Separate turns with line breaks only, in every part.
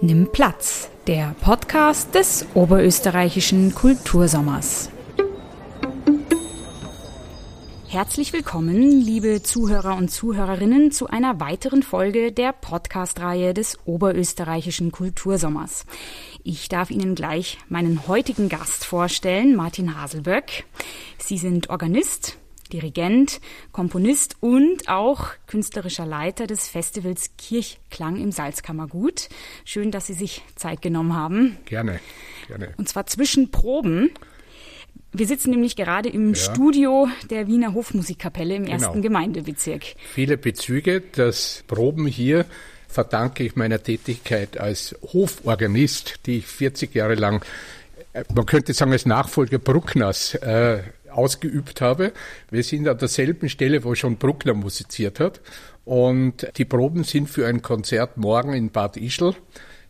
Nimm Platz, der Podcast des oberösterreichischen Kultursommers. Herzlich willkommen, liebe Zuhörer und Zuhörerinnen, zu einer weiteren Folge der Podcast-Reihe des oberösterreichischen Kultursommers. Ich darf Ihnen gleich meinen heutigen Gast vorstellen, Martin Haselböck. Sie sind Organist, Dirigent, Komponist und auch künstlerischer Leiter des Festivals Kirchklang im Salzkammergut. Schön, dass Sie sich Zeit genommen haben.
Gerne, gerne.
Und zwar zwischen Proben. Wir sitzen nämlich gerade im ja. Studio der Wiener Hofmusikkapelle im genau. ersten Gemeindebezirk.
Viele Bezüge. Das Proben hier verdanke ich meiner Tätigkeit als Hoforganist, die ich 40 Jahre lang, äh, man könnte sagen, als Nachfolger Bruckners äh, ausgeübt habe. Wir sind an derselben Stelle, wo schon Bruckner musiziert hat. Und die Proben sind für ein Konzert morgen in Bad Ischl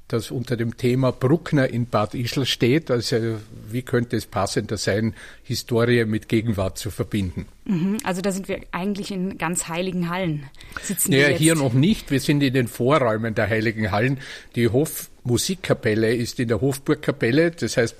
das unter dem Thema Bruckner in Bad Ischl steht. Also wie könnte es passender sein, Historie mit Gegenwart zu verbinden?
Mhm, also da sind wir eigentlich in ganz heiligen Hallen.
Sitzen naja, hier noch nicht. Wir sind in den Vorräumen der heiligen Hallen. Die Hofmusikkapelle ist in der Hofburgkapelle. Das heißt,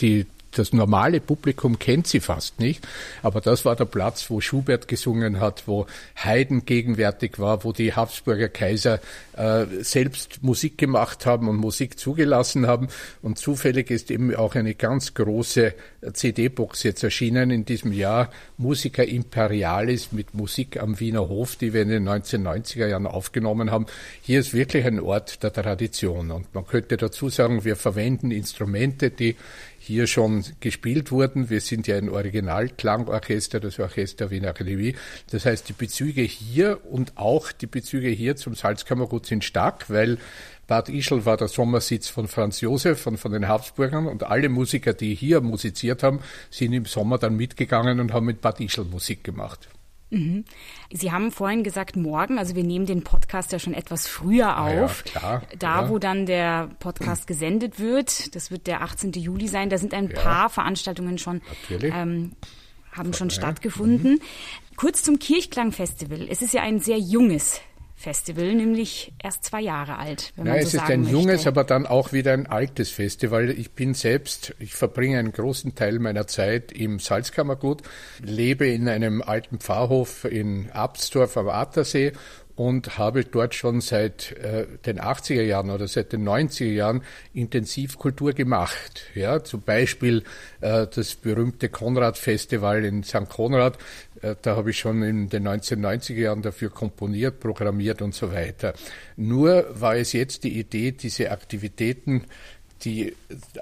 die das normale Publikum kennt sie fast nicht, aber das war der Platz, wo Schubert gesungen hat, wo Haydn gegenwärtig war, wo die Habsburger Kaiser äh, selbst Musik gemacht haben und Musik zugelassen haben. Und zufällig ist eben auch eine ganz große CD-Box jetzt erschienen in diesem Jahr, Musica Imperialis mit Musik am Wiener Hof, die wir in den 1990er Jahren aufgenommen haben. Hier ist wirklich ein Ort der Tradition. Und man könnte dazu sagen, wir verwenden Instrumente, die hier schon gespielt wurden. Wir sind ja ein Originalklangorchester, das Orchester Wiener Akademie. Das heißt, die Bezüge hier und auch die Bezüge hier zum Salzkammergut sind stark, weil Bad Ischl war der Sommersitz von Franz Josef von, von den Habsburgern und alle Musiker, die hier musiziert haben, sind im Sommer dann mitgegangen und haben mit Bad Ischl Musik gemacht.
Mhm. Sie haben vorhin gesagt, morgen, also wir nehmen den Podcast ja schon etwas früher auf.
Ja, klar,
da,
ja.
wo dann der Podcast gesendet wird, das wird der 18. Juli sein, da sind ein ja. paar Veranstaltungen schon, ähm, haben schon stattgefunden. Mhm. Kurz zum Kirchklang-Festival. Es ist ja ein sehr junges Festival, nämlich erst zwei Jahre alt.
Wenn ja, man so es ist ein möchte. junges, aber dann auch wieder ein altes Festival. Ich bin selbst, ich verbringe einen großen Teil meiner Zeit im Salzkammergut, lebe in einem alten Pfarrhof in Absdorf am Attersee und habe dort schon seit äh, den 80er Jahren oder seit den 90er Jahren intensiv Kultur gemacht. Ja, zum Beispiel äh, das berühmte Konrad-Festival in St. Konrad, äh, da habe ich schon in den 1990er Jahren dafür komponiert, programmiert und so weiter. Nur war es jetzt die Idee, diese Aktivitäten die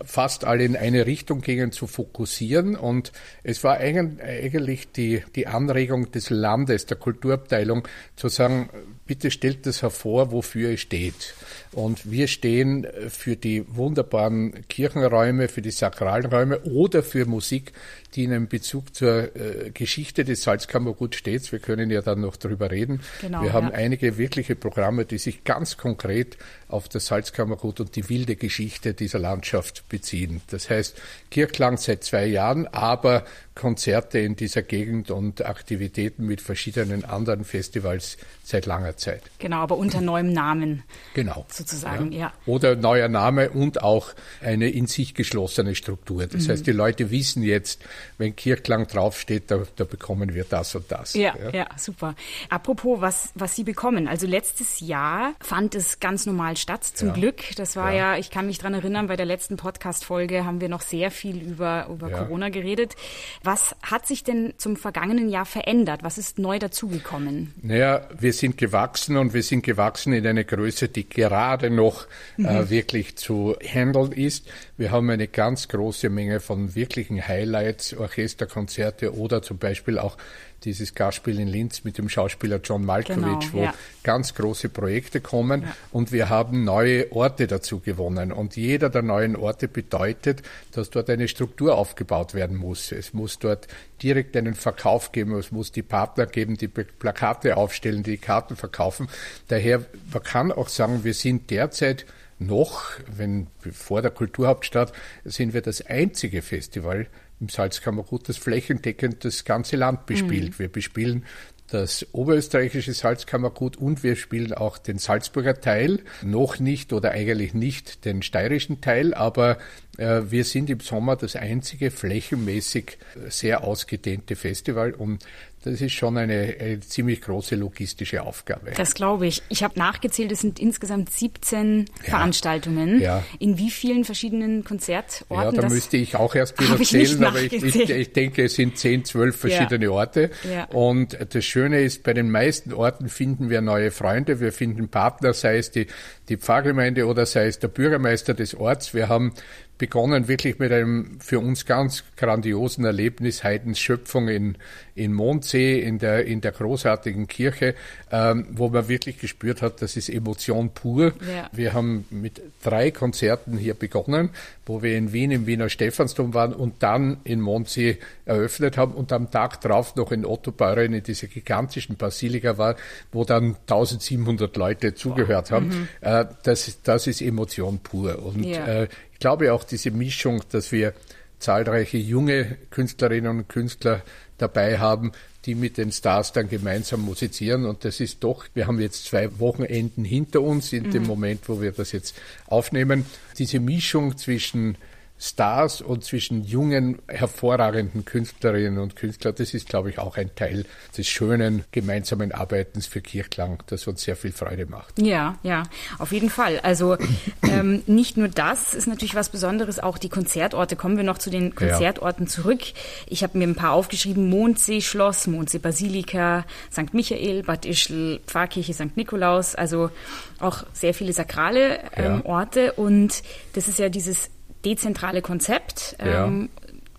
fast alle in eine Richtung gingen, zu fokussieren. Und es war eigentlich die, die Anregung des Landes, der Kulturabteilung, zu sagen, bitte stellt das hervor, wofür es steht. Und wir stehen für die wunderbaren Kirchenräume, für die Sakralräume oder für Musik, die in einem Bezug zur äh, Geschichte des Salzkammergut steht. Wir können ja dann noch darüber reden. Genau, wir haben ja. einige wirkliche Programme, die sich ganz konkret auf das Salzkammergut und die wilde Geschichte dieser Landschaft beziehen. Das heißt, Kirchklang seit zwei Jahren, aber Konzerte in dieser Gegend und Aktivitäten mit verschiedenen anderen Festivals seit langer Zeit.
Genau, aber unter neuem Namen.
Genau.
Sozusagen, ja. ja.
Oder neuer Name und auch eine in sich geschlossene Struktur. Das mhm. heißt, die Leute wissen jetzt, wenn Kirchklang draufsteht, da, da bekommen wir das und das.
Ja, ja, ja, super. Apropos, was, was Sie bekommen. Also letztes Jahr fand es ganz normal statt, zum ja. Glück. Das war ja. ja, ich kann mich dran erinnern, bei der letzten Podcast-Folge haben wir noch sehr viel über, über Corona geredet. Was hat sich denn zum vergangenen Jahr verändert? Was ist neu dazugekommen?
Naja, wir sind gewachsen und wir sind gewachsen in eine Größe, die gerade noch äh, mhm. äh, wirklich zu handeln ist. Wir haben eine ganz große Menge von wirklichen Highlights, Orchesterkonzerte oder zum Beispiel auch dieses Gastspiel in Linz mit dem Schauspieler John Malkovich, genau, wo ja. ganz große Projekte kommen ja. und wir haben neue Orte dazu gewonnen. Und jeder der neuen Orte bedeutet, dass dort eine Struktur aufgebaut werden muss. Es muss dort direkt einen Verkauf geben, es muss die Partner geben, die Plakate aufstellen, die Karten verkaufen. Daher, man kann auch sagen, wir sind derzeit noch, wenn vor der Kulturhauptstadt, sind wir das einzige Festival im Salzkammergut, das flächendeckend das ganze Land bespielt. Mhm. Wir bespielen das oberösterreichische Salzkammergut und wir spielen auch den Salzburger Teil, noch nicht oder eigentlich nicht den steirischen Teil, aber wir sind im Sommer das einzige flächenmäßig sehr ausgedehnte Festival und das ist schon eine, eine ziemlich große logistische Aufgabe.
Das glaube ich. Ich habe nachgezählt, es sind insgesamt 17 ja. Veranstaltungen. Ja. In wie vielen verschiedenen Konzertorten?
Ja, da müsste ich auch erst wieder zählen, aber ich, ich, ich, denke, es sind 10, 12 verschiedene ja. Orte. Und das Schöne ist, bei den meisten Orten finden wir neue Freunde, wir finden Partner, sei es die, die Pfarrgemeinde oder sei es der Bürgermeister des Orts. Wir haben begonnen wirklich mit einem für uns ganz grandiosen Erlebnis Heidens Schöpfung in, in Mondsee, in der, in der großartigen Kirche, ähm, wo man wirklich gespürt hat, das ist Emotion pur. Ja. Wir haben mit drei Konzerten hier begonnen, wo wir in Wien im Wiener Stephansdom waren und dann in Mondsee eröffnet haben und am Tag drauf noch in Ottobeuren in dieser gigantischen Basilika war, wo dann 1700 Leute zugehört wow. haben. Mhm. Äh, das, das ist Emotion pur. Und ja. äh, ich glaube auch diese Mischung, dass wir zahlreiche junge Künstlerinnen und Künstler dabei haben, die mit den Stars dann gemeinsam musizieren. Und das ist doch, wir haben jetzt zwei Wochenenden hinter uns in mhm. dem Moment, wo wir das jetzt aufnehmen. Diese Mischung zwischen Stars und zwischen jungen, hervorragenden Künstlerinnen und Künstlern, das ist, glaube ich, auch ein Teil des schönen gemeinsamen Arbeitens für Kirchklang, das uns sehr viel Freude macht.
Ja, ja, auf jeden Fall. Also ähm, nicht nur das ist natürlich was Besonderes, auch die Konzertorte. Kommen wir noch zu den Konzertorten ja. zurück. Ich habe mir ein paar aufgeschrieben. Mondsee Schloss, Mondsee Basilika, St. Michael, Bad Ischl, Pfarrkirche St. Nikolaus. Also auch sehr viele sakrale ähm, ja. Orte. Und das ist ja dieses dezentrale Konzept. Ja. Ähm,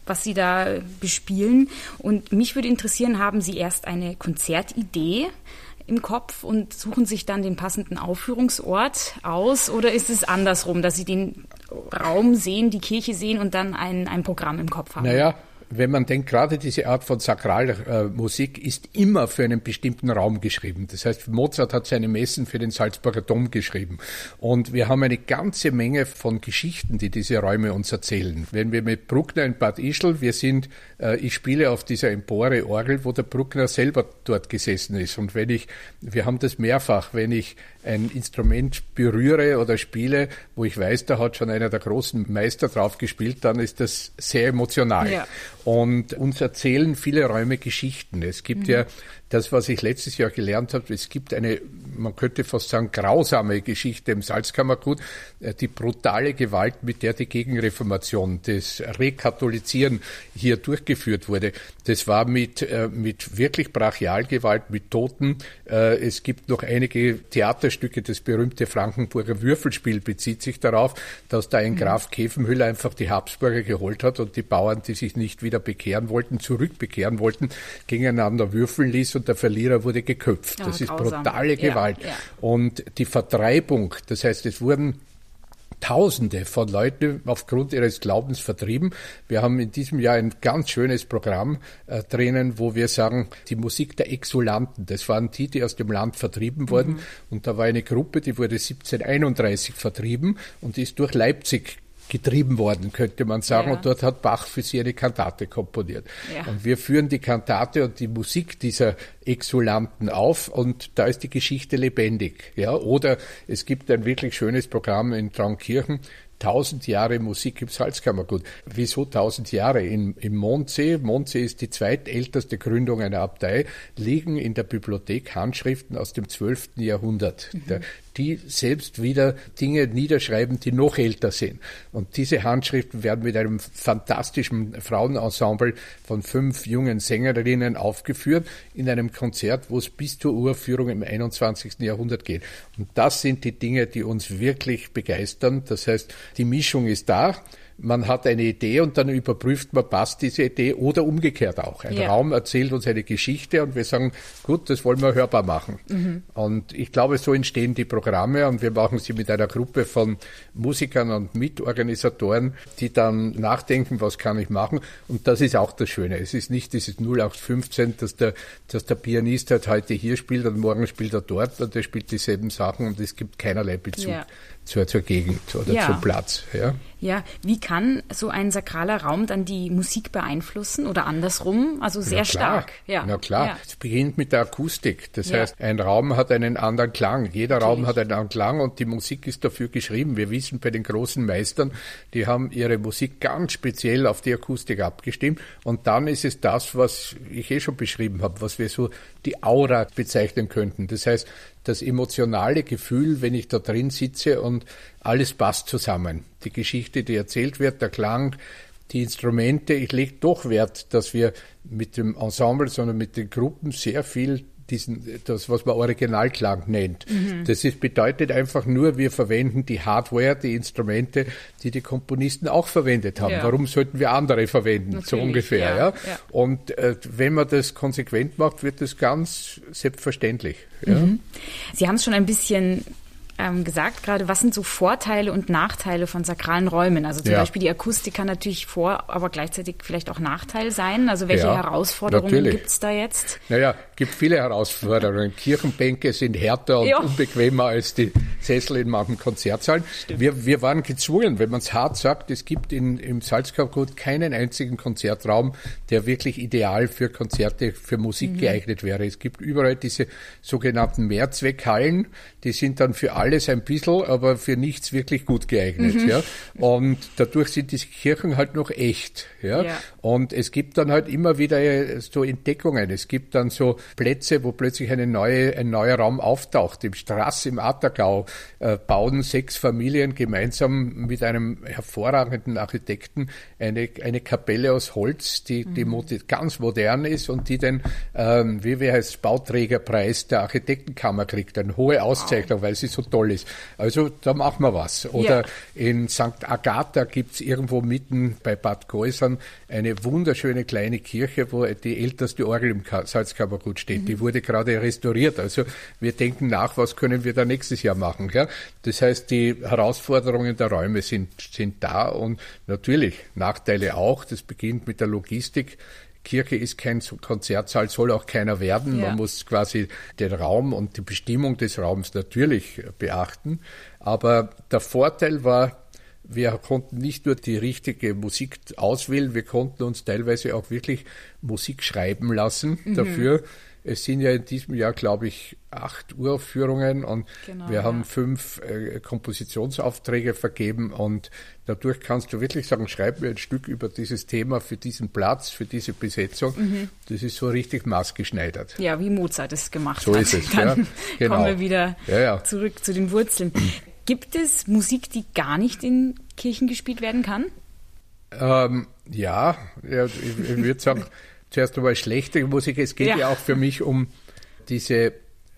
was Sie da bespielen. Und mich würde interessieren, haben Sie erst eine Konzertidee im Kopf und suchen sich dann den passenden Aufführungsort aus? Oder ist es andersrum, dass Sie den Raum sehen, die Kirche sehen und dann ein, ein Programm im Kopf haben?
Naja, wenn man denkt, gerade diese Art von Sakralmusik ist immer für einen bestimmten Raum geschrieben. Das heißt, Mozart hat seine Messen für den Salzburger Dom geschrieben. Und wir haben eine ganze Menge von Geschichten, die diese Räume uns erzählen. Wenn wir mit Bruckner in Bad Ischl, wir sind, äh, ich spiele auf dieser Empore Orgel, wo der Bruckner selber dort gesessen ist. Und wenn ich, wir haben das mehrfach, wenn ich ein Instrument berühre oder spiele, wo ich weiß, da hat schon einer der großen Meister drauf gespielt, dann ist das sehr emotional. Ja. Und uns erzählen viele Räume Geschichten. Es gibt mhm. ja das, was ich letztes Jahr gelernt habe, es gibt eine, man könnte fast sagen, grausame Geschichte im Salzkammergut, äh, die brutale Gewalt, mit der die Gegenreformation, das Rekatholizieren hier durchgeführt wurde. Das war mit, äh, mit wirklich Brachialgewalt, mit Toten. Äh, es gibt noch einige Theaterstücke, das berühmte Frankenburger Würfelspiel bezieht sich darauf, dass da ein mhm. Graf Käfenhüller einfach die Habsburger geholt hat und die Bauern, die sich nicht wieder bekehren wollten, zurückbekehren wollten, gegeneinander würfeln ließ und der Verlierer wurde geköpft. Ja, das ist grausam. brutale Gewalt. Ja, ja. Und die Vertreibung, das heißt, es wurden Tausende von Leuten aufgrund ihres Glaubens vertrieben. Wir haben in diesem Jahr ein ganz schönes Programm äh, drinnen, wo wir sagen, die Musik der Exulanten, das waren die, die aus dem Land vertrieben wurden. Mhm. Und da war eine Gruppe, die wurde 1731 vertrieben und ist durch Leipzig getrieben worden, könnte man sagen. Ja. Und dort hat Bach für sie eine Kantate komponiert. Ja. Und wir führen die Kantate und die Musik dieser Exulanten auf und da ist die Geschichte lebendig. Ja, oder es gibt ein wirklich schönes Programm in Traunkirchen, tausend Jahre Musik im Salzkammergut. Wieso tausend Jahre? In, Im Mondsee, Mondsee ist die zweitälteste Gründung einer Abtei, liegen in der Bibliothek Handschriften aus dem 12. Jahrhundert. Mhm. Der, die selbst wieder Dinge niederschreiben, die noch älter sind. Und diese Handschriften werden mit einem fantastischen Frauenensemble von fünf jungen Sängerinnen aufgeführt in einem Konzert, wo es bis zur Uraufführung im 21. Jahrhundert geht. Und das sind die Dinge, die uns wirklich begeistern. Das heißt, die Mischung ist da man hat eine Idee und dann überprüft man, passt diese Idee oder umgekehrt auch. Ein ja. Raum erzählt uns eine Geschichte und wir sagen, gut, das wollen wir hörbar machen. Mhm. Und ich glaube, so entstehen die Programme und wir machen sie mit einer Gruppe von Musikern und Mitorganisatoren, die dann nachdenken, was kann ich machen. Und das ist auch das Schöne. Es ist nicht dieses 0815, dass der, dass der Pianist halt heute hier spielt und morgen spielt er dort und er spielt dieselben Sachen und es gibt keinerlei Bezug. Ja. zur, zur Gegend oder ja. zum Platz. Ja.
Ja, wie kann so ein sakraler Raum dann die Musik beeinflussen oder andersrum? Also sehr stark.
Ja. Na klar, ja. es beginnt mit der Akustik. Das ja. heißt, ein Raum hat einen anderen Klang. Jeder Natürlich. Raum hat einen anderen Klang und die Musik ist dafür geschrieben. Wir wissen bei den großen Meistern, die haben ihre Musik ganz speziell auf die Akustik abgestimmt. Und dann ist es das, was ich eh schon beschrieben habe, was wir so die Aura bezeichnen könnten. Das heißt, das emotionale Gefühl, wenn ich da drin sitze und alles passt zusammen. Die Geschichte, die erzählt wird, der Klang, die Instrumente. Ich lege doch Wert, dass wir mit dem Ensemble, sondern mit den Gruppen sehr viel diesen, das, was man Originalklang nennt. Mhm. Das ist, bedeutet einfach nur, wir verwenden die Hardware, die Instrumente, die die Komponisten auch verwendet haben. Ja. Warum sollten wir andere verwenden? Natürlich, so ungefähr. Ja, ja. Und äh, wenn man das konsequent macht, wird das ganz selbstverständlich. Mhm.
Sie haben es schon ein bisschen ähm, gesagt gerade, was sind so Vorteile und Nachteile von sakralen Räumen? Also zum ja. Beispiel die Akustik kann natürlich Vor-, aber gleichzeitig vielleicht auch Nachteil sein. Also welche ja, Herausforderungen gibt es da jetzt?
Naja, gibt viele Herausforderungen. Kirchenbänke sind härter und ja. unbequemer als die Sessel in manchen Konzertsaalen. Wir, wir waren gezwungen, wenn man es hart sagt, es gibt in, im Salzkammergut keinen einzigen Konzertraum, der wirklich ideal für Konzerte, für Musik mhm. geeignet wäre. Es gibt überall diese sogenannten Mehrzweckhallen, die sind dann für alles ein bisschen, aber für nichts wirklich gut geeignet. Mhm. Ja. Und dadurch sind diese Kirchen halt noch echt. Ja. ja. Und es gibt dann halt immer wieder so Entdeckungen. Es gibt dann so Plätze, wo plötzlich eine neue, ein neuer Raum auftaucht. Im Straß im Attergau äh, bauen sechs Familien gemeinsam mit einem hervorragenden Architekten eine, eine Kapelle aus Holz, die, die mhm. ganz modern ist und die den, ähm, wie wir heißt, Bauträgerpreis der Architektenkammer kriegt. Eine hohe Auszeichnung, wow. weil sie so toll ist. Also da machen wir was. Oder ja. in St. Agatha gibt's irgendwo mitten bei Bad Geusern eine wunderschöne kleine Kirche, wo die älteste Orgel im Salzkammergut steht. Mhm. Die wurde gerade restauriert. Also wir denken nach, was können wir da nächstes Jahr machen. Ja? Das heißt, die Herausforderungen der Räume sind, sind da und natürlich Nachteile auch. Das beginnt mit der Logistik. Kirche ist kein Konzertsaal, soll auch keiner werden. Ja. Man muss quasi den Raum und die Bestimmung des Raums natürlich beachten. Aber der Vorteil war, wir konnten nicht nur die richtige Musik auswählen, wir konnten uns teilweise auch wirklich Musik schreiben lassen mhm. dafür. Es sind ja in diesem Jahr, glaube ich, acht Uraufführungen und genau, wir haben fünf äh, Kompositionsaufträge vergeben und dadurch kannst du wirklich sagen, schreib mir ein Stück über dieses Thema für diesen Platz, für diese Besetzung. Mhm. Das ist so richtig maßgeschneidert.
Ja, wie Mozart es gemacht
so
hat.
So ist es,
Dann
ja.
Genau. kommen wir wieder ja, zurück zu den Wurzeln. Gibt es Musik, die gar nicht in Kirchen gespielt werden kann?
Ähm, ja, ja, ich, ich würde sagen, zuerst einmal schlechte Musik. Es geht ja. ja auch für mich um diese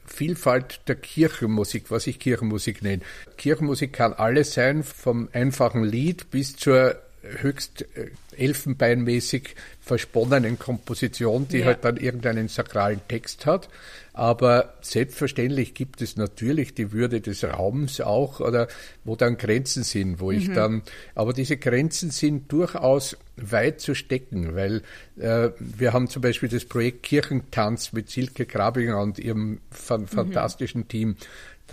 Vielfalt der Kirchenmusik, was ich Kirchenmusik nenne. Kirchenmusik kann alles sein, vom einfachen Lied bis zur höchst äh, elfenbeinmäßig versponnenen Komposition, die ja. halt dann irgendeinen sakralen Text hat. Aber selbstverständlich gibt es natürlich die Würde des Raums auch oder wo dann Grenzen sind, wo ich mhm. dann, aber diese Grenzen sind durchaus weit zu stecken, weil äh, wir haben zum Beispiel das Projekt Kirchentanz mit Silke Grabinger und ihrem fan mhm. fantastischen mhm. Team,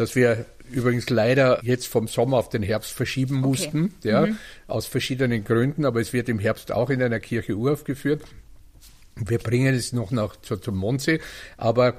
das wir übrigens leider jetzt vom Sommer auf den Herbst verschieben mussten, okay. ja, mhm. aus verschiedenen Gründen, aber es wird im Herbst auch in einer Kirche uraufgeführt. Wir bringen es noch nach, zu, zum Mondsee, aber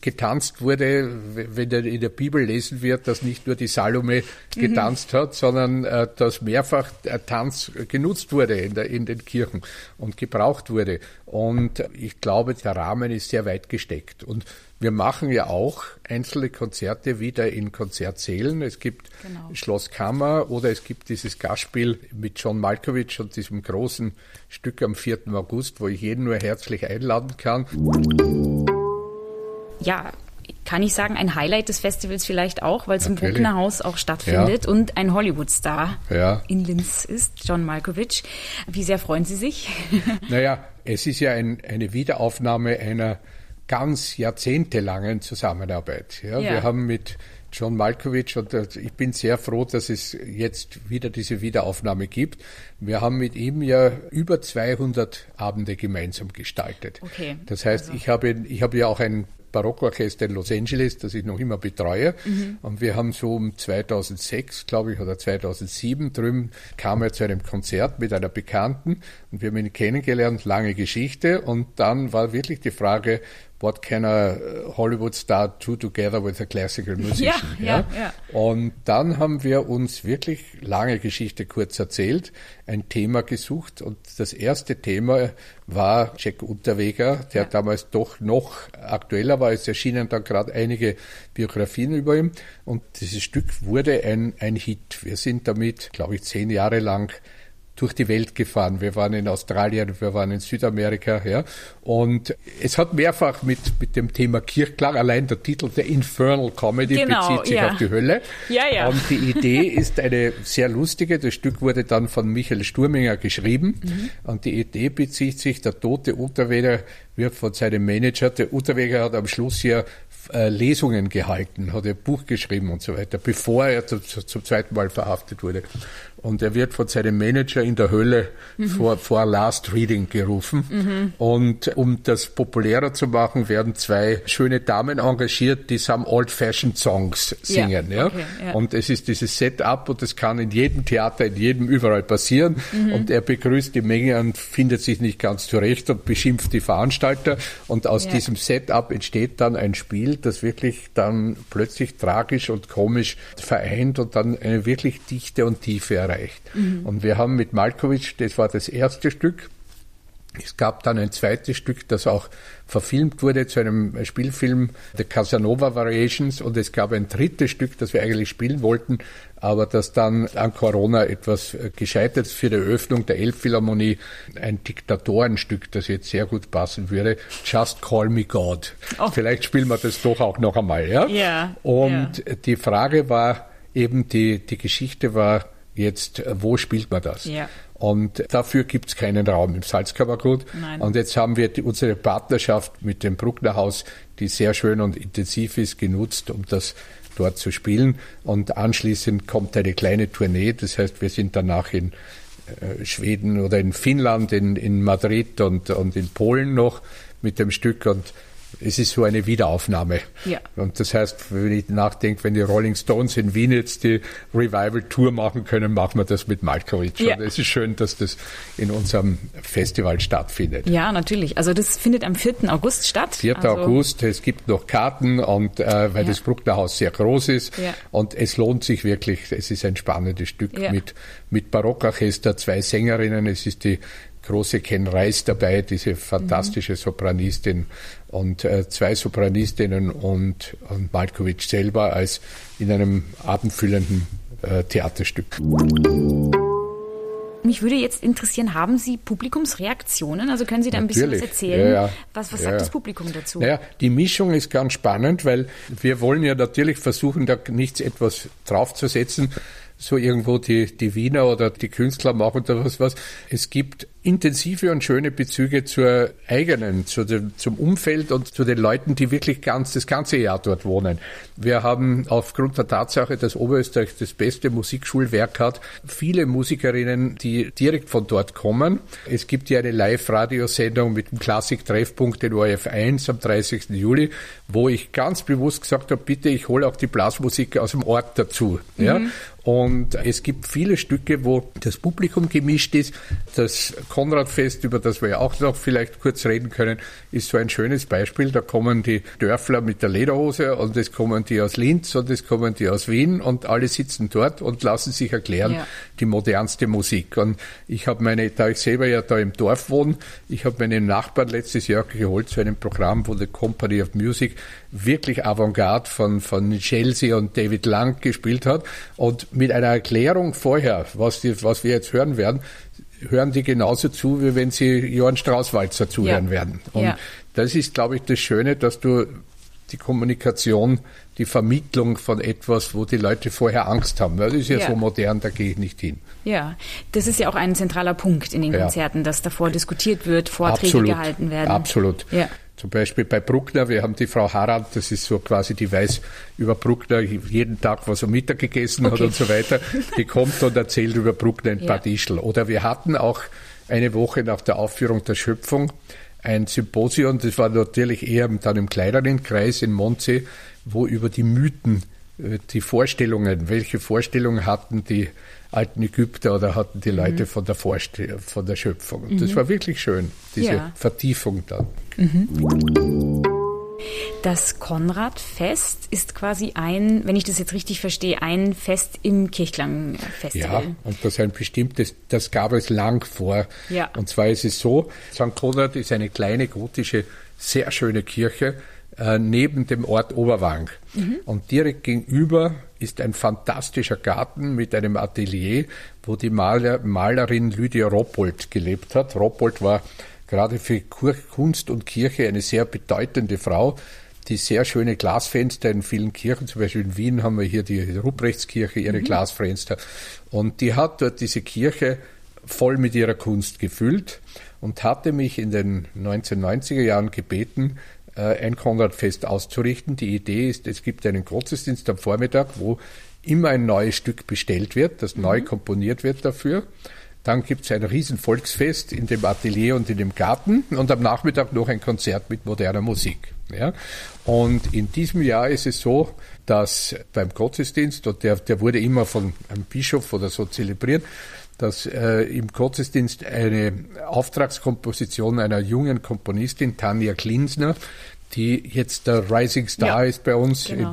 getanzt wurde, wenn in der Bibel lesen wird, dass nicht nur die Salome mhm. getanzt mhm. hat, sondern äh, dass mehrfach der Tanz genutzt wurde in, der, in den Kirchen und gebraucht wurde. Und ich glaube, der Rahmen ist sehr weit gesteckt. Und wir machen ja auch einzelne Konzerte wieder in Konzertsälen. Es gibt genau. Schlosskammer oder es gibt dieses Gastspiel mit John Malkovich und diesem großen Stück am 4. August, wo ich jeden nur herzlich einladen kann.
Ja, kann ich sagen, ein Highlight des Festivals vielleicht auch, weil es im Bruckner Haus auch stattfindet ja. und ein Hollywood-Star ja. in Linz ist, John Malkovich. Wie sehr freuen Sie sich?
Naja, es ist ja ein, eine Wiederaufnahme einer ganz jahrzehntelangen Zusammenarbeit. Ja, ja. Wir haben mit John Malkovich und ich bin sehr froh, dass es jetzt wieder diese Wiederaufnahme gibt. Wir haben mit ihm ja über 200 Abende gemeinsam gestaltet. Okay. Das heißt, also. ich habe ich habe ja auch ein Barockorchester in Los Angeles, das ich noch immer betreue. Mhm. Und wir haben so um 2006, glaube ich, oder 2007 drüben kam er zu einem Konzert mit einer Bekannten und wir haben ihn kennengelernt, lange Geschichte. Und dann war wirklich die Frage, what can a Hollywood star do together with a classical musician? Ja, ja, ja. Und dann haben wir uns wirklich lange Geschichte kurz erzählt, ein Thema gesucht und das erste Thema war Jack Unterweger, der damals doch noch aktueller war. Es erschienen dann gerade einige Biografien über ihn und dieses Stück wurde ein, ein Hit. Wir sind damit, glaube ich, zehn Jahre lang durch die Welt gefahren. Wir waren in Australien, wir waren in Südamerika, ja. Und es hat mehrfach mit, mit dem Thema Kirchklang, allein der Titel der Infernal Comedy genau, bezieht sich ja. auf die Hölle. Ja, ja. Und die Idee ist eine sehr lustige. Das Stück wurde dann von Michael Sturminger geschrieben. Mhm. Und die Idee bezieht sich, der tote Unterweger wird von seinem Manager, der Unterweger hat am Schluss hier äh, Lesungen gehalten, hat ein Buch geschrieben und so weiter, bevor er zu, zu, zum zweiten Mal verhaftet wurde. Und er wird von seinem Manager in der Hölle mhm. vor, vor Last Reading gerufen. Mhm. Und um das populärer zu machen, werden zwei schöne Damen engagiert, die some old-fashioned Songs singen. Ja, okay, ja. Und es ist dieses Setup und das kann in jedem Theater, in jedem überall passieren. Mhm. Und er begrüßt die Menge und findet sich nicht ganz zurecht und beschimpft die Veranstalter. Und aus ja. diesem Setup entsteht dann ein Spiel, das wirklich dann plötzlich tragisch und komisch vereint und dann eine wirklich Dichte und Tiefe erreicht erreicht. Mhm. Und wir haben mit Malkovich, das war das erste Stück, es gab dann ein zweites Stück, das auch verfilmt wurde zu einem Spielfilm, The Casanova Variations, und es gab ein drittes Stück, das wir eigentlich spielen wollten, aber das dann an Corona etwas gescheitert für die Eröffnung der Elbphilharmonie, ein Diktatorenstück, das jetzt sehr gut passen würde, Just Call Me God. Oh. Vielleicht spielen wir das doch auch noch einmal, ja? Ja. Und ja. die Frage war eben, die, die Geschichte war, jetzt, äh, wo spielt man das? Ja. Und dafür gibt es keinen Raum im Salzkammergut. Nein. Und jetzt haben wir die, unsere Partnerschaft mit dem Brucknerhaus, die sehr schön und intensiv ist, genutzt, um das dort zu spielen. Und anschließend kommt eine kleine Tournee. Das heißt, wir sind danach in äh, Schweden oder in Finnland, in, in Madrid und, und in Polen noch mit dem Stück. Und es ist so eine Wiederaufnahme. Ja. Und das heißt, wenn ich nachdenke, wenn die Rolling Stones in Wien jetzt die Revival-Tour machen können, machen wir das mit Malkovich. Ja. Und es ist schön, dass das in unserem Festival stattfindet.
Ja, natürlich. Also das findet am 4. August statt.
4.
Also
August, es gibt noch Karten und äh, weil ja. das Brucknerhaus sehr groß ist ja. und es lohnt sich wirklich, es ist ein spannendes Stück mit, mit Barockorchester, zwei Sängerinnen, es ist die große Ken Reis dabei, diese fantastische Sopranistin und äh, zwei Sopranistinnen und, und Malkovich selber als in einem abendfüllenden äh, Theaterstück.
Mich würde jetzt interessieren, haben Sie Publikumsreaktionen? Also können Sie da ein bisschen was erzählen? Ja, ja. Was, was ja, sagt das Publikum dazu?
Naja, die Mischung ist ganz spannend, weil wir wollen ja natürlich versuchen, da nichts etwas draufzusetzen, so irgendwo die, die Wiener oder die Künstler machen was was. Es gibt intensive und schöne Bezüge zur eigenen, zu dem, zum Umfeld und zu den Leuten, die wirklich ganz das ganze Jahr dort wohnen. Wir haben aufgrund der Tatsache, dass Oberösterreich das beste Musikschulwerk hat, viele Musikerinnen, die direkt von dort kommen. Es gibt ja eine Live-Radiosendung mit dem Klassik-Treffpunkt in ORF 1 am 30. Juli, wo ich ganz bewusst gesagt habe, bitte, ich hole auch die Blasmusik aus dem Ort dazu. Mhm. Ja? Und es gibt viele Stücke, wo das Publikum gemischt ist. Das Konradfest, über das wir ja auch noch vielleicht kurz reden können, ist so ein schönes Beispiel. Da kommen die Dörfler mit der Lederhose und es kommen die aus Linz und es kommen die aus Wien und alle sitzen dort und lassen sich erklären ja. die modernste Musik. Und ich habe meine, da ich selber ja da im Dorf wohne, ich habe meinen Nachbarn letztes Jahr geholt zu einem Programm, wo die Company of Music wirklich Avantgarde von, von Chelsea und David Lang gespielt hat. Und mit einer Erklärung vorher, was, die, was wir jetzt hören werden, hören die genauso zu, wie wenn sie Johann Straußwalzer zuhören ja. werden. Und ja. das ist, glaube ich, das Schöne, dass du die Kommunikation, die Vermittlung von etwas, wo die Leute vorher Angst haben. Das ist ja, ja. so modern, da gehe ich nicht hin.
Ja, das ist ja auch ein zentraler Punkt in den Konzerten, dass davor diskutiert wird, Vorträge
Absolut.
gehalten werden.
Absolut. Ja. Zum Beispiel bei Bruckner, wir haben die Frau Harald, das ist so quasi, die weiß über Bruckner jeden Tag, was er Mittag gegessen okay. hat und so weiter. Die kommt und erzählt über Bruckner ein ja. paar Tischl. Oder wir hatten auch eine Woche nach der Aufführung der Schöpfung ein Symposium, das war natürlich eher dann im kleineren Kreis in Mondsee, wo über die Mythen, äh, die Vorstellungen, welche Vorstellungen hatten die alten Ägypter oder hatten die Leute mhm. von, der von der Schöpfung. Und das mhm. war wirklich schön, diese ja. Vertiefung dann. Mhm.
Das Konrad-Fest ist quasi ein, wenn ich das jetzt richtig verstehe, ein Fest im Kirchklang-Festival.
Ja, und das ein bestimmtes, das gab es lang vor.
Ja.
Und zwar ist es so, St. Konrad ist eine kleine gotische, sehr schöne Kirche äh, neben dem Ort Oberwang. Mhm. Und direkt gegenüber ist ein fantastischer Garten mit einem Atelier, wo die Maler, Malerin Lydia Roppold gelebt hat. Roppold war gerade für Kunst und Kirche eine sehr bedeutende Frau, die sehr schöne Glasfenster in vielen Kirchen, zum Beispiel in Wien haben wir hier die Ruprechtskirche, ihre mhm. Glasfenster. Und die hat dort diese Kirche voll mit ihrer Kunst gefüllt und hatte mich in den 1990er Jahren gebeten, ein Konradfest auszurichten. Die Idee ist, es gibt einen Gottesdienst am Vormittag, wo immer ein neues Stück bestellt wird, das mhm. neu komponiert wird dafür. Dann gibt es ein Riesenvolksfest in dem Atelier und in dem Garten und am Nachmittag noch ein Konzert mit moderner Musik. Ja? Und in diesem Jahr ist es so, dass beim Gottesdienst, und der, der wurde immer von einem Bischof oder so zelebriert, dass äh, im Gottesdienst eine Auftragskomposition einer jungen Komponistin, Tanja Klinsner, die jetzt der Rising Star ja, ist bei uns. Genau.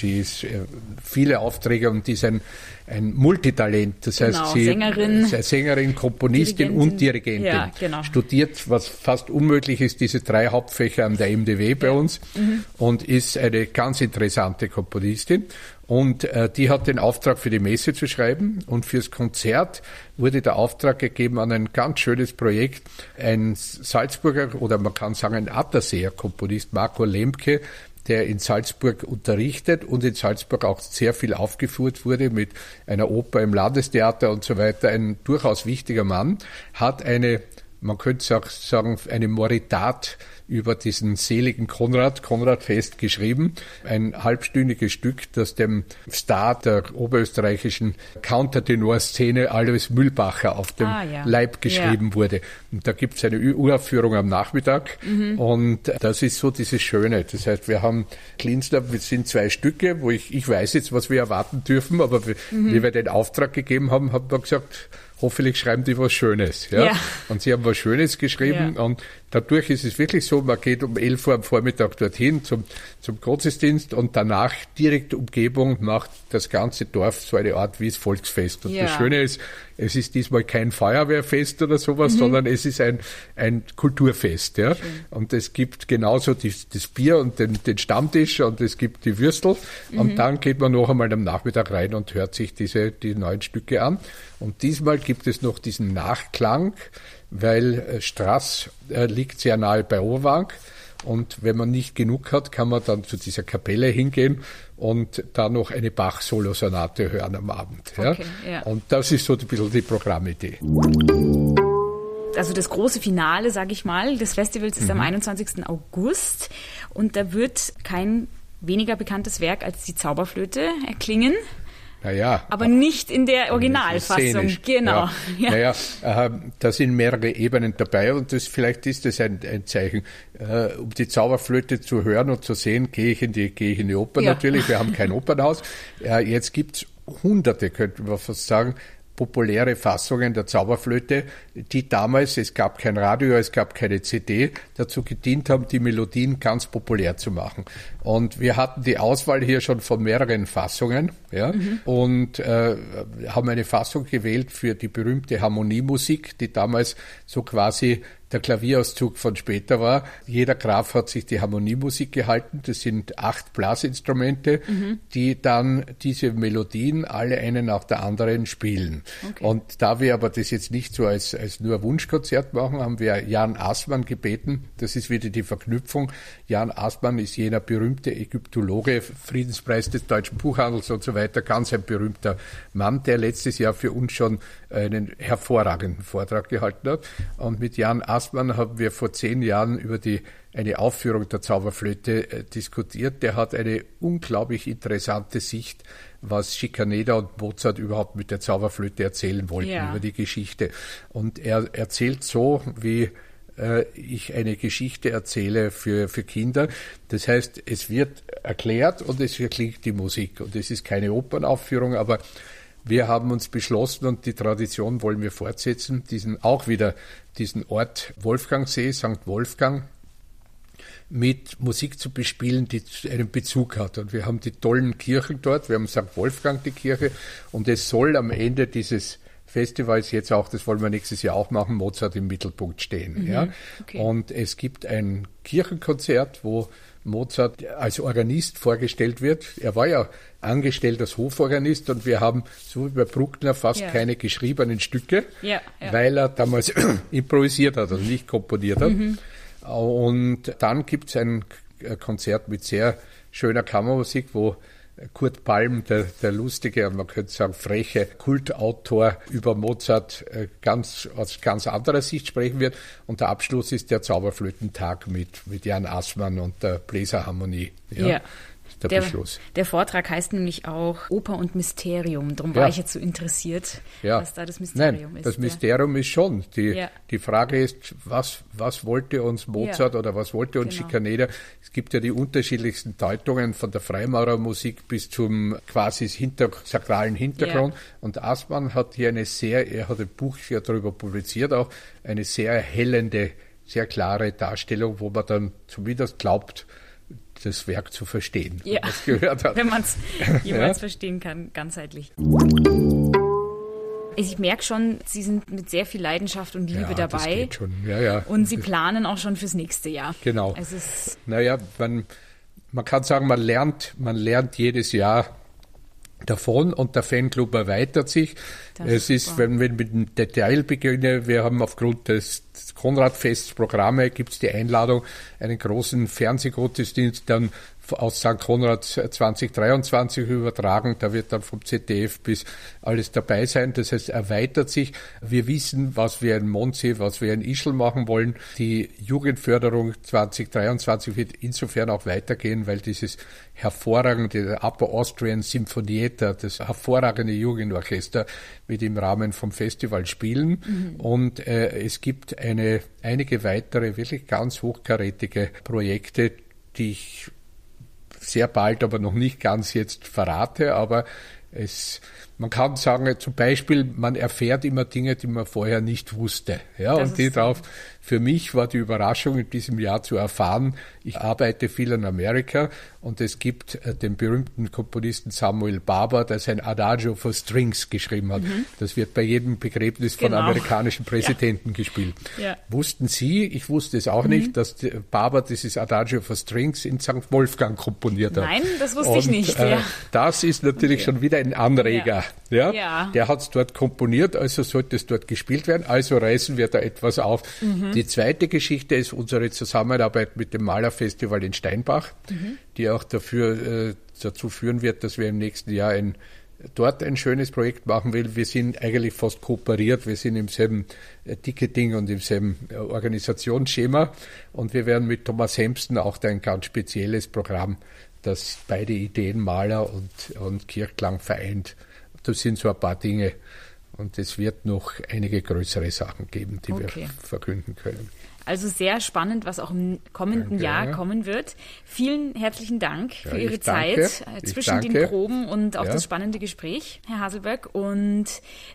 Die ist äh, viele Aufträge und die ist ein, ein Multitalent. Das genau, heißt, sie
Sängerin,
Sängerin Komponistin Dirigentin. und Dirigentin. Ja, genau. Studiert, was fast unmöglich ist, diese drei Hauptfächer an der MDW bei ja. uns mhm. und ist eine ganz interessante Komponistin. Und äh, die hat den Auftrag für die Messe zu schreiben und fürs Konzert wurde der Auftrag gegeben an ein ganz schönes Projekt. Ein Salzburger oder man kann sagen ein Atterseer Komponist Marco Lemke, der in Salzburg unterrichtet und in Salzburg auch sehr viel aufgeführt wurde mit einer Oper im Landestheater und so weiter. Ein durchaus wichtiger Mann hat eine man könnte auch sagen, eine Moritat über diesen seligen Konrad, Konrad Fest geschrieben. Ein halbstündiges Stück, das dem Star der oberösterreichischen Countertenor-Szene Alois Mühlbacher auf dem ah, ja. Leib geschrieben ja. wurde. Und da gibt es eine Uraufführung am Nachmittag mhm. und das ist so dieses Schöne. Das heißt, wir haben Klinsler, wir sind zwei Stücke, wo ich, ich weiß jetzt, was wir erwarten dürfen, aber mhm. wie wir den Auftrag gegeben haben, hat man gesagt, hoffentlich schreiben die was Schönes. Ja? ja. Und sie haben was Schönes geschrieben ja. und dadurch ist es wirklich so, man geht um 11 Uhr am Vormittag dorthin zum, zum Gottesdienst und danach direkt Umgebung macht das ganze Dorf so eine Art wie das Volksfest. Und ja. das Schöne ist, es ist diesmal kein Feuerwehrfest oder sowas, mhm. sondern es ist ein, ein Kulturfest. Ja? Und es gibt genauso die, das Bier und den, den Stammtisch und es gibt die Würstel. Mhm. Und dann geht man noch einmal am Nachmittag rein und hört sich diese, die neuen Stücke an. Und diesmal gibt es noch diesen Nachklang, weil äh, Strass äh, liegt sehr nahe bei Oberwang. Und wenn man nicht genug hat, kann man dann zu dieser Kapelle hingehen und da noch eine Bach-Solosonate hören am Abend. Ja? Okay, ja. Und das ist so ein bisschen die Programmidee.
Also das große Finale, sage ich mal, des Festivals ist mhm. am 21. August und da wird kein weniger bekanntes Werk als die Zauberflöte erklingen.
Naja.
Aber nicht in der Originalfassung, genau.
Ja. Naja, äh, da sind mehrere Ebenen dabei und das, vielleicht ist das ein, ein Zeichen. Äh, um die Zauberflöte zu hören und zu sehen, gehe ich in die, gehe ich in die Oper ja. natürlich. Wir haben kein Opernhaus. Äh, jetzt gibt's Hunderte, könnten wir fast sagen, populäre Fassungen der Zauberflöte, die damals, es gab kein Radio, es gab keine CD, dazu gedient haben, die Melodien ganz populär zu machen. Und wir hatten die Auswahl hier schon von mehreren Fassungen ja, mhm. und äh, haben eine Fassung gewählt für die berühmte Harmoniemusik, die damals so quasi der Klavierauszug von später war. Jeder Graf hat sich die Harmoniemusik gehalten. Das sind acht Blasinstrumente, mhm. die dann diese Melodien alle eine nach der anderen spielen. Okay. Und da wir aber das jetzt nicht so als, als nur Wunschkonzert machen, haben wir Jan Assmann gebeten. Das ist wieder die Verknüpfung. Jan Assmann ist jener berühmte Ägyptologe, Friedenspreis des deutschen Buchhandels und so weiter, ganz ein berühmter Mann, der letztes Jahr für uns schon einen hervorragenden Vortrag gehalten hat. Und mit Jan Assmann haben wir vor zehn Jahren über die, eine Aufführung der Zauberflöte äh, diskutiert. Der hat eine unglaublich interessante Sicht, was Schikaneder und Mozart überhaupt mit der Zauberflöte erzählen wollten, ja. über die Geschichte. Und er erzählt so, wie äh, ich eine Geschichte erzähle für, für Kinder. Das heißt, es wird erklärt und es klingt die Musik. Und es ist keine Opernaufführung, aber wir haben uns beschlossen und die Tradition wollen wir fortsetzen, diesen auch wieder diesen Ort Wolfgangsee, St. Wolfgang, mit Musik zu bespielen, die einen Bezug hat. Und wir haben die tollen Kirchen dort, wir haben St. Wolfgang die Kirche und es soll am Ende dieses Festivals jetzt auch, das wollen wir nächstes Jahr auch machen, Mozart im Mittelpunkt stehen. Mhm, ja? Okay. Und es gibt ein Kirchenkonzert, wo Mozart als Organist vorgestellt wird. Er war ja angestellt als Hoforganist und wir haben, so wie bei Bruckner, fast ja. keine geschriebenen Stücke, ja, ja. weil er damals improvisiert hat, also nicht komponiert hat. Mhm. Und dann gibt es ein Konzert mit sehr schöner Kammermusik, wo Kurt Palm, der, der lustige, man könnte sagen freche Kultautor über Mozart äh, ganz, aus ganz anderer Sicht sprechen wird. Und der Abschluss ist der Zauberflötentag mit, mit Jan Assmann und der Bläserharmonie.
Ja. ja der, der, Beschluss. Der Vortrag heißt nämlich auch Oper und Mysterium. Darum ja. war ich jetzt so interessiert,
ja. was da das Mysterium Nein, ist. Das Mysterium ist schon. Die, ja. die Frage ist, was, was wollte uns Mozart oder was wollte uns genau. Schikaneder? Es gibt ja die unterschiedlichsten Deutungen von der Freimaurermusik bis zum quasi hinter, sakralen Hintergrund. Und Aßmann hat hier eine sehr, er hat ein Buch ja darüber publiziert auch, eine sehr erhellende, sehr klare Darstellung, wo man dann zumindest glaubt, das Werk zu verstehen,
ja.
wenn man es
gehört hat. wenn man es jemals ja. verstehen kann, ganzheitlich. Also ich merke schon, Sie sind mit sehr viel Leidenschaft und Liebe ja, dabei. Das geht
schon. Ja, ja.
Und Sie planen auch schon fürs nächste Jahr.
Genau. Also naja, man, man kann sagen, man lernt, man lernt jedes Jahr davon und der Fanclub erweitert sich. Das es ist, ist wenn wir mit dem Detail beginnen, wir haben aufgrund des Konrad-Festprogramme gibt es die Einladung, einen großen Fernsehgottesdienst dann aus St. Konrad 2023 übertragen. Da wird dann vom ZDF bis alles dabei sein. Das heißt, erweitert sich. Wir wissen, was wir in Mondsee, was wir in Ischl machen wollen. Die Jugendförderung 2023 wird insofern auch weitergehen, weil dieses hervorragende Upper Austrian Symphonietta, das hervorragende Jugendorchester, wird im Rahmen vom Festival spielen. Mhm. Und äh, es gibt eine, einige weitere wirklich ganz hochkarätige Projekte, die ich sehr bald, aber noch nicht ganz jetzt verrate, aber es, man kann sagen, zum Beispiel, man erfährt immer Dinge, die man vorher nicht wusste. Ja, das und die drauf, für mich war die Überraschung in diesem Jahr zu erfahren, ich arbeite viel in Amerika und es gibt äh, den berühmten Komponisten Samuel Barber, der sein Adagio for Strings geschrieben hat. Mhm. Das wird bei jedem Begräbnis von genau. amerikanischen Präsidenten ja. gespielt. Ja. Wussten Sie, ich wusste es auch mhm. nicht, dass Barber dieses Adagio for Strings in St. Wolfgang komponiert hat.
Nein, das wusste und, ich nicht.
Äh, das ist natürlich okay. schon wieder ein Anreger. Ja. ja. Der hat es dort komponiert, also sollte es dort gespielt werden. Also reißen wir da etwas auf. Mhm. Die zweite Geschichte ist unsere Zusammenarbeit mit dem Malerfestival in Steinbach, mhm. die auch dafür, äh, dazu führen wird, dass wir im nächsten Jahr ein, dort ein schönes Projekt machen will. Wir sind eigentlich fast kooperiert, wir sind im selben äh, Ticketing und im selben äh, Organisationsschema und wir werden mit Thomas Hemsten auch ein ganz spezielles Programm, das beide Ideen Maler und, und Kirchklang vereint. Das sind so ein paar Dinge, und es wird noch einige größere Sachen geben, die okay. wir verkünden können.
Also sehr spannend, was auch im kommenden danke. Jahr kommen wird. Vielen herzlichen Dank ja, für Ihre Zeit danke. zwischen den Proben und auch ja. das spannende Gespräch, Herr Haselberg. Und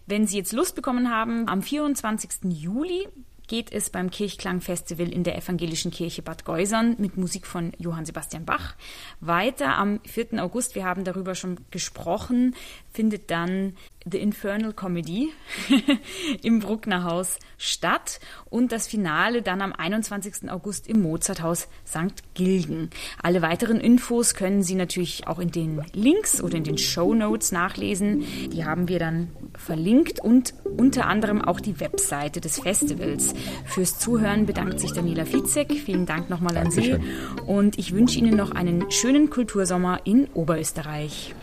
wenn Sie jetzt Lust bekommen haben, am 24. Juli geht es beim Kirchklang-Festival in der Evangelischen Kirche Bad Geusern mit Musik von Johann Sebastian Bach. Weiter am 4. August, wir haben darüber schon gesprochen, findet dann The Infernal Comedy im Bruckner Haus statt und das Finale dann am 21. August im Mozarthaus St. Gilgen. Alle weiteren Infos können Sie natürlich auch in den Links oder in den Show Notes nachlesen. Die haben wir dann verlinkt und unter anderem auch die Webseite des Festivals. Fürs Zuhören bedankt sich Daniela Fizek. Vielen Dank nochmal an Sie und ich wünsche Ihnen noch einen schönen Kultursommer in Oberösterreich.